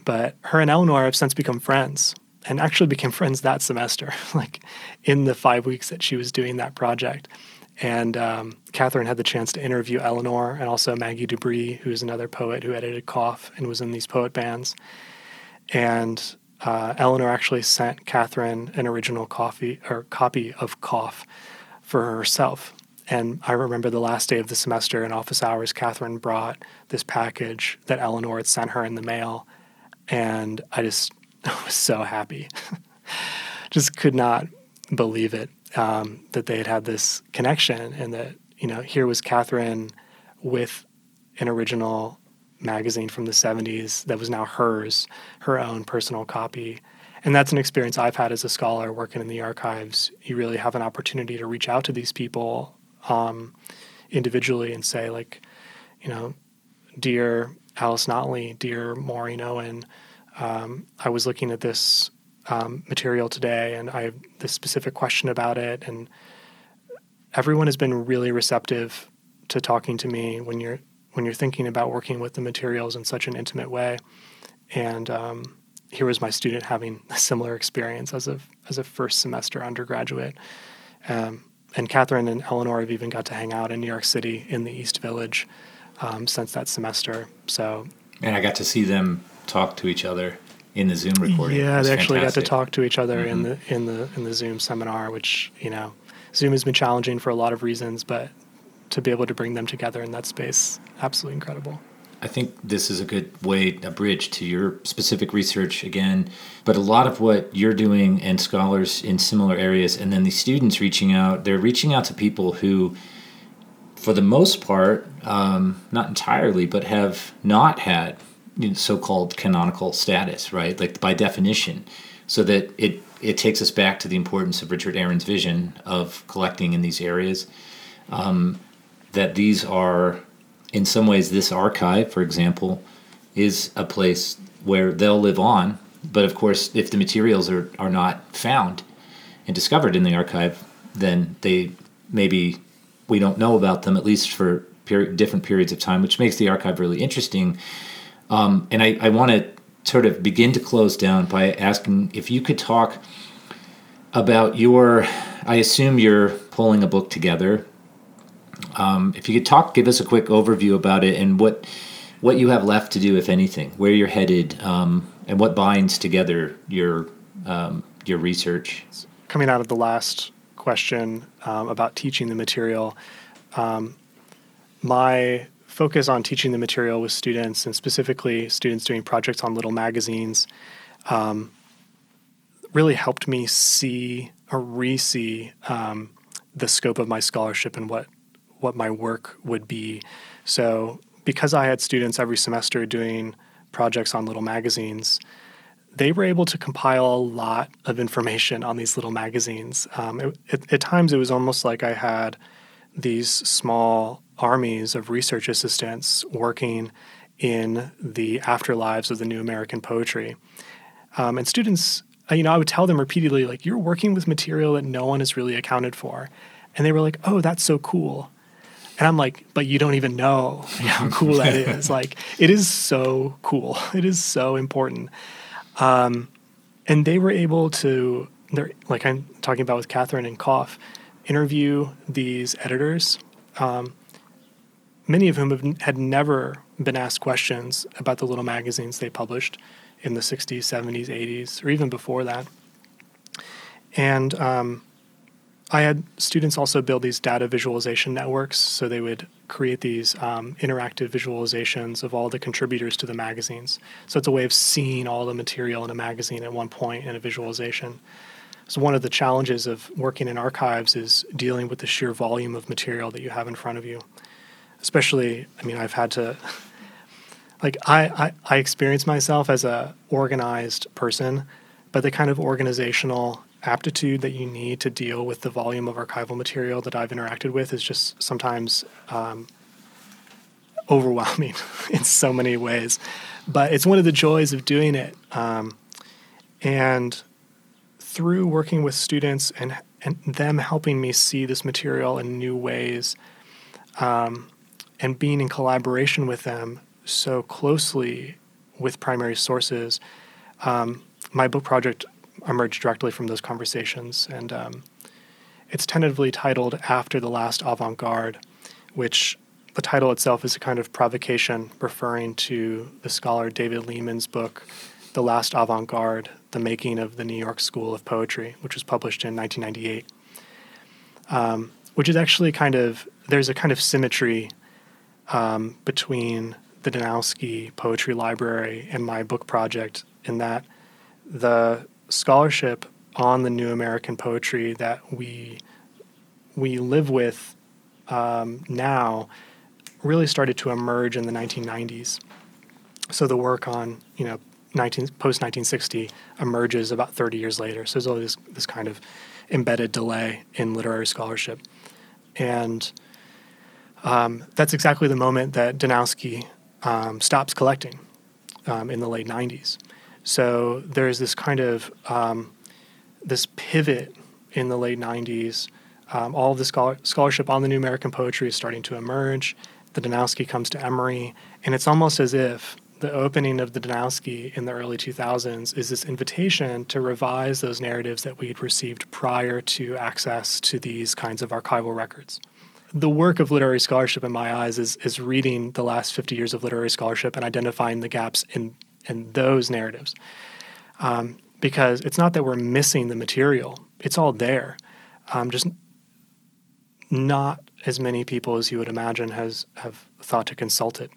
But her and Eleanor have since become friends and actually became friends that semester, [LAUGHS] like in the five weeks that she was doing that project. And um, Catherine had the chance to interview Eleanor and also Maggie Dubris, who's another poet who edited Koff and was in these poet bands. And uh, Eleanor actually sent Catherine an original coffee or copy of Koff for herself. And I remember the last day of the semester in office hours, Catherine brought this package that Eleanor had sent her in the mail. And I just [LAUGHS] was so happy. [LAUGHS] just could not believe it um, that they had had this connection and that, you know, here was Catherine with an original magazine from the 70s that was now hers, her own personal copy. And that's an experience I've had as a scholar working in the archives. You really have an opportunity to reach out to these people um, individually and say, like, you know, dear Alice Notley, dear Maureen Owen, um, I was looking at this um, material today and I have this specific question about it. And everyone has been really receptive to talking to me when you're when you're thinking about working with the materials in such an intimate way. And um, here was my student having a similar experience as a as a first semester undergraduate. Um, and Catherine and Eleanor have even got to hang out in New York City in the East Village um, since that semester. So, and I got to see them talk to each other in the Zoom recording. Yeah, they actually fantastic. got to talk to each other mm-hmm. in the in the in the Zoom seminar, which you know, Zoom has been challenging for a lot of reasons, but to be able to bring them together in that space, absolutely incredible. I think this is a good way, a bridge to your specific research again. But a lot of what you're doing and scholars in similar areas, and then the students reaching out, they're reaching out to people who, for the most part, um, not entirely, but have not had you know, so called canonical status, right? Like by definition. So that it it takes us back to the importance of Richard Aaron's vision of collecting in these areas. Um, that these are, in some ways, this archive, for example, is a place where they'll live on. But of course, if the materials are, are not found and discovered in the archive, then they maybe we don't know about them, at least for peri- different periods of time, which makes the archive really interesting. Um, and I, I want to sort of begin to close down by asking if you could talk about your. I assume you're pulling a book together. Um, if you could talk, give us a quick overview about it and what what you have left to do, if anything, where you're headed, um, and what binds together your um, your research. Coming out of the last question um, about teaching the material, um, my focus on teaching the material with students, and specifically students doing projects on little magazines, um, really helped me see or re-see um, the scope of my scholarship and what what my work would be. So, because I had students every semester doing projects on little magazines, they were able to compile a lot of information on these little magazines. Um, it, it, at times, it was almost like I had these small armies of research assistants working in the afterlives of the new American poetry. Um, and students, uh, you know, I would tell them repeatedly, like, you're working with material that no one has really accounted for. And they were like, oh, that's so cool. And I'm like, but you don't even know [LAUGHS] how cool that is. Like, it is so cool. [LAUGHS] It is so important. Um, and they were able to, they're, like I'm talking about with Catherine and Koff, interview these editors, um, many of whom have, had never been asked questions about the little magazines they published in the 60s, 70s, 80s, or even before that. And um, I had students also build these data visualization networks. So they would create these um, interactive visualizations of all the contributors to the magazines. So it's a way of seeing all the material in a magazine at one point in a visualization. So one of the challenges of working in archives is dealing with the sheer volume of material that you have in front of you. Especially, I mean, I've had to, [LAUGHS] like, I, I, I experience myself as a organized person, but the kind of organizational aptitude that you need to deal with the volume of archival material that I've interacted with is just sometimes um, overwhelming [LAUGHS] in so many ways. But it's one of the joys of doing it. Um, and through working with students and, and them helping me see this material in new ways um, and being in collaboration with them so closely with primary sources, um, my book project emerged directly from those conversations. And um, it's tentatively titled After the Last Avant Garde, which the title itself is a kind of provocation referring to the scholar David Lehman's book, The Last Avant Garde The Making of the New York School of Poetry, which was published in 1998. Um, which is actually kind of, there's a kind of symmetry um, between the Danowski Poetry Library and my book project in that the scholarship on the new American poetry that we we live with um, now really started to emerge in the 1990s. So the work on you know 19, post 1960 emerges about 30 years later. So there's always this, this kind of embedded delay in literary scholarship, and um, that's exactly the moment that Danowski um, stops collecting um, in the late 90s. So there's this kind of um, this pivot in the late 90s. Um, all of the scholar- scholarship on the new American poetry is starting to emerge. The Danowski comes to Emory, and it's almost as if the opening of the Danowski in the early 2000s is this invitation to revise those narratives that we had received prior to access to these kinds of archival records. The work of literary scholarship, in my eyes, is, is reading the last 50 years of literary scholarship and identifying the gaps in and those narratives. Um, because it's not that we're missing the material, it's all there. Um, just not as many people as you would imagine has have thought to consult it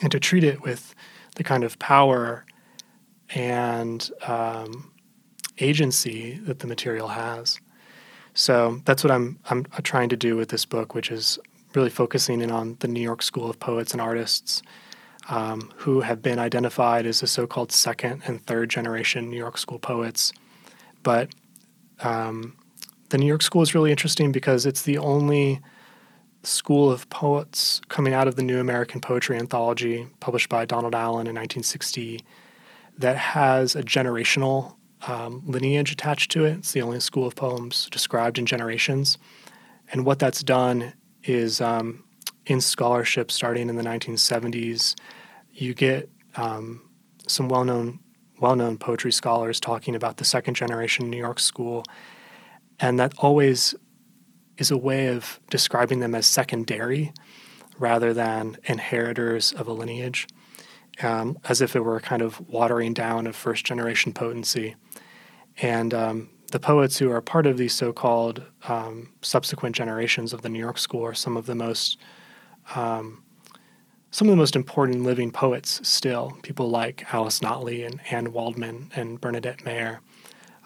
and to treat it with the kind of power and um, agency that the material has. So that's what I'm I'm trying to do with this book, which is really focusing in on the New York School of Poets and Artists um, who have been identified as the so called second and third generation New York School poets but um, the New York School is really interesting because it's the only school of poets coming out of the New American Poetry Anthology, published by Donald Allen in 1960, that has a generational um, lineage attached to it. It's the only school of poems described in generations. And what that's done is um, in scholarship starting in the 1970s, you get um, some well known well known poetry scholars talking about the second generation New York school. And that always is a way of describing them as secondary rather than inheritors of a lineage, um, as if it were a kind of watering down of first generation potency. And um, the poets who are part of these so called um, subsequent generations of the New York School are some of the most um, some of the most important living poets still. People like Alice Notley and Anne Waldman and Bernadette Mayer,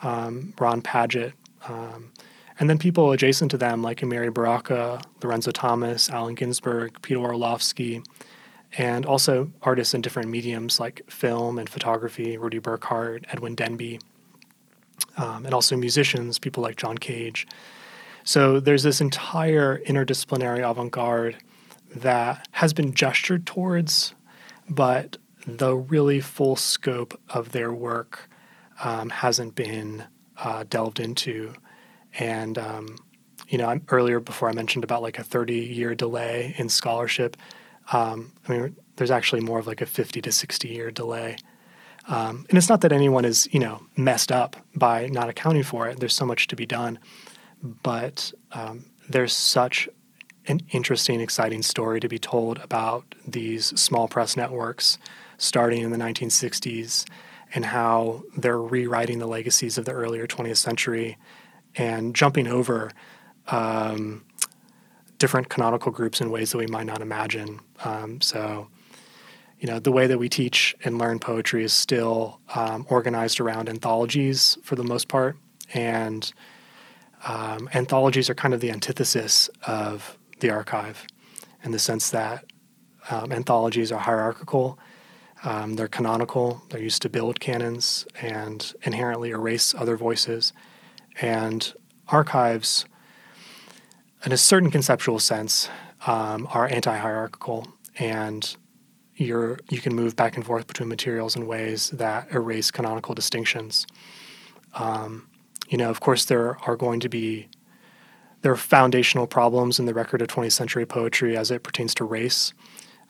um, Ron Padgett, um, and then people adjacent to them like Amiri Baraka, Lorenzo Thomas, Allen Ginsberg, Peter Orlovsky, and also artists in different mediums like film and photography, Rudy Burckhardt, Edwin Denby, um, and also musicians, people like John Cage. So there's this entire interdisciplinary avant garde that has been gestured towards, but the really full scope of their work um, hasn't been uh, delved into. And, um, you know, earlier before I mentioned about like a 30 year delay in scholarship, um, I mean, there's actually more of like a 50 to 60 year delay. Um, and it's not that anyone is, you know, messed up by not accounting for it. There's so much to be done. But um, there's such an interesting, exciting story to be told about these small press networks starting in the 1960s and how they're rewriting the legacies of the earlier 20th century and jumping over um, different canonical groups in ways that we might not imagine. Um, so, you know, the way that we teach and learn poetry is still um, organized around anthologies for the most part. And um, anthologies are kind of the antithesis of the archive in the sense that um, anthologies are hierarchical, um, they're canonical, they're used to build canons and inherently erase other voices. And archives, in a certain conceptual sense, um, are anti hierarchical and you're, you can move back and forth between materials in ways that erase canonical distinctions. Um, you know, of course, there are going to be there are foundational problems in the record of 20th century poetry as it pertains to race.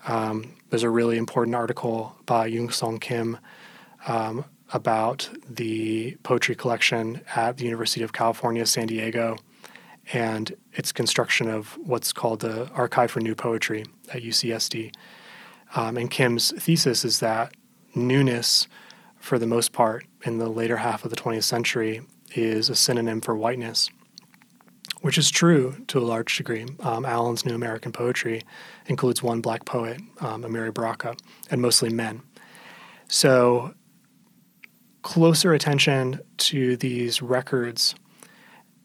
Um, there's a really important article by Yoon Sung Kim um, about the poetry collection at the University of California, San Diego, and its construction of what's called the Archive for New Poetry at UCSD. Um, and Kim's thesis is that newness, for the most part, in the later half of the 20th century, is a synonym for whiteness which is true to a large degree. Um, Allen's New American Poetry includes one black poet, um, Amiri Baraka, and mostly men. So, closer attention to these records,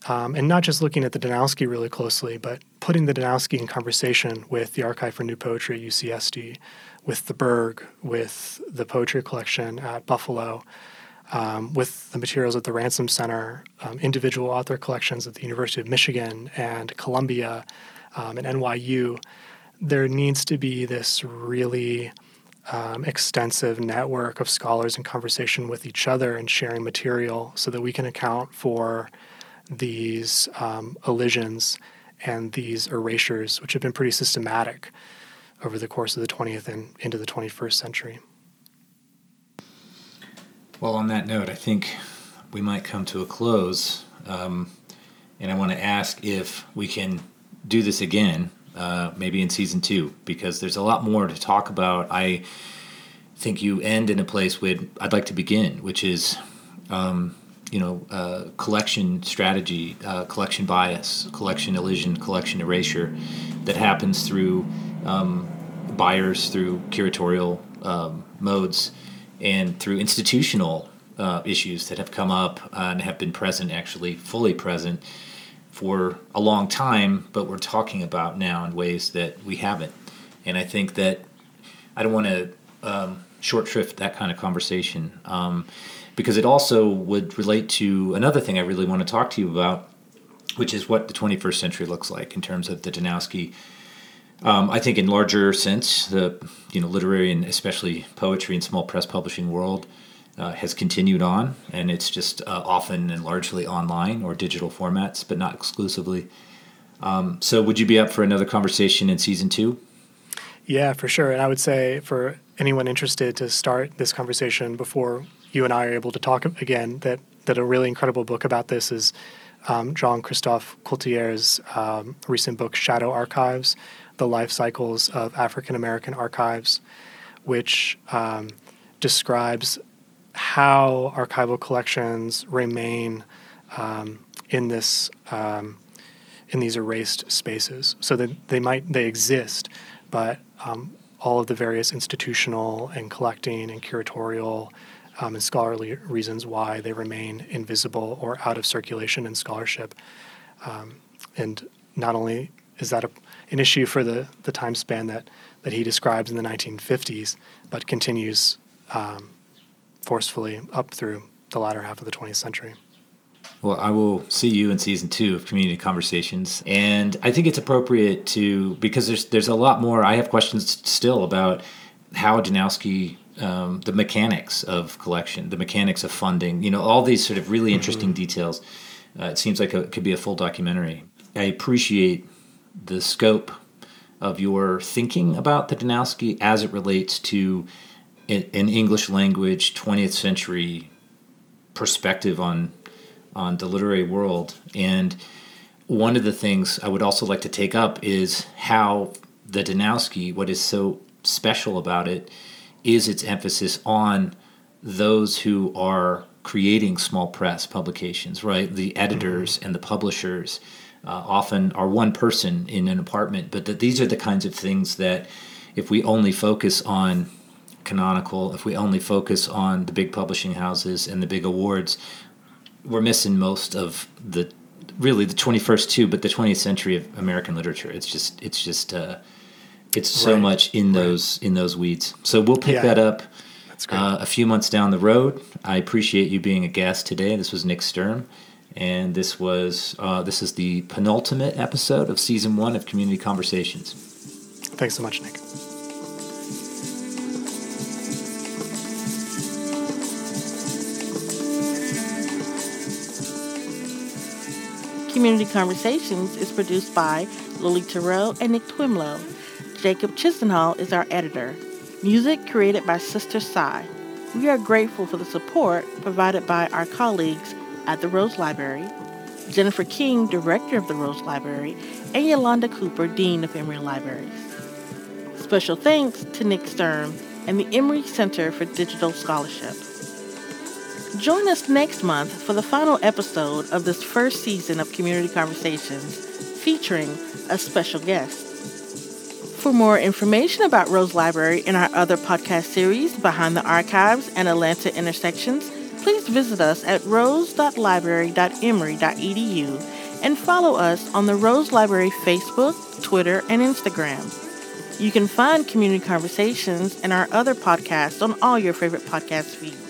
um, and not just looking at the Danowski really closely, but putting the Danowski in conversation with the Archive for New Poetry at UCSD, with the Berg, with the poetry collection at Buffalo, um, with the materials at the Ransom Center, um, individual author collections at the University of Michigan and Columbia um, and NYU, there needs to be this really um, extensive network of scholars in conversation with each other and sharing material so that we can account for these um, elisions and these erasures, which have been pretty systematic over the course of the 20th and into the 21st century. Well, on that note, I think we might come to a close. Um, and I want to ask if we can do this again, uh, maybe in season two, because there's a lot more to talk about. I think you end in a place where I'd like to begin, which is, um, you know, uh, collection strategy, uh, collection bias, collection elision, collection erasure that happens through um, buyers, through curatorial um, modes and through institutional uh, issues that have come up and have been present, actually fully present for a long time, but we're talking about now in ways that we haven't. And I think that I don't want to um, short shrift that kind of conversation um, because it also would relate to another thing I really want to talk to you about, which is what the 21st century looks like in terms of the Danowski. Um, I think in larger sense, the you know literary and especially poetry and small press publishing world uh, has continued on, and it's just uh, often and largely online or digital formats, but not exclusively. Um, so, would you be up for another conversation in season two? Yeah, for sure. And I would say for anyone interested to start this conversation before you and I are able to talk again, that that a really incredible book about this is um, Jean Christophe Cloutier's um, recent book, Shadow Archives The Life Cycles of African American Archives, which um, describes how archival collections remain um, in this um, in these erased spaces. So that they might they exist, but um, all of the various institutional and collecting and curatorial um, and scholarly reasons why they remain invisible or out of circulation in scholarship. Um, and not only is that a, an issue for the, the time span that, that he describes in the 1950s, but continues um, forcefully up through the latter half of the 20th century. Well, I will see you in season two of Community Conversations, and I think it's appropriate to because there's there's a lot more. I have questions still about how Danowski, um, the mechanics of collection, the mechanics of funding, you know, all these sort of really interesting mm-hmm. details. Uh, it seems like a, it could be a full documentary. I appreciate the scope of your thinking about the Danowski as it relates to an English language 20th century perspective on on the literary world. And one of the things I would also like to take up is how the Danowski, what is so special about it, is its emphasis on those who are creating small press publications, right? The editors mm-hmm. and the publishers uh, often are one person in an apartment, but that these are the kinds of things that if we only focus on canonical, if we only focus on the big publishing houses and the big awards, we're missing most of the really the 21st too, but the 20th century of American literature. It's just it's just uh, it's so right. much in those in those weeds. So we'll pick yeah. that up uh, a few months down the road. I appreciate you being a guest today. This was Nick Sturm, and this was uh, this is the penultimate episode of season one of Community Conversations. Thanks so much, Nick. Community Conversations is produced by Lily Terrell and Nick Twemlow. Jacob Chisenhall is our editor. Music created by Sister Sai. We are grateful for the support provided by our colleagues at the Rose Library, Jennifer King, Director of the Rose Library, and Yolanda Cooper, Dean of Emory Libraries. Special thanks to Nick Sturm and the Emory Center for Digital Scholarship. Join us next month for the final episode of this first season of Community Conversations featuring a special guest. For more information about Rose Library and our other podcast series, Behind the Archives and Atlanta Intersections, please visit us at rose.library.emory.edu and follow us on the Rose Library Facebook, Twitter, and Instagram. You can find Community Conversations and our other podcasts on all your favorite podcast feeds.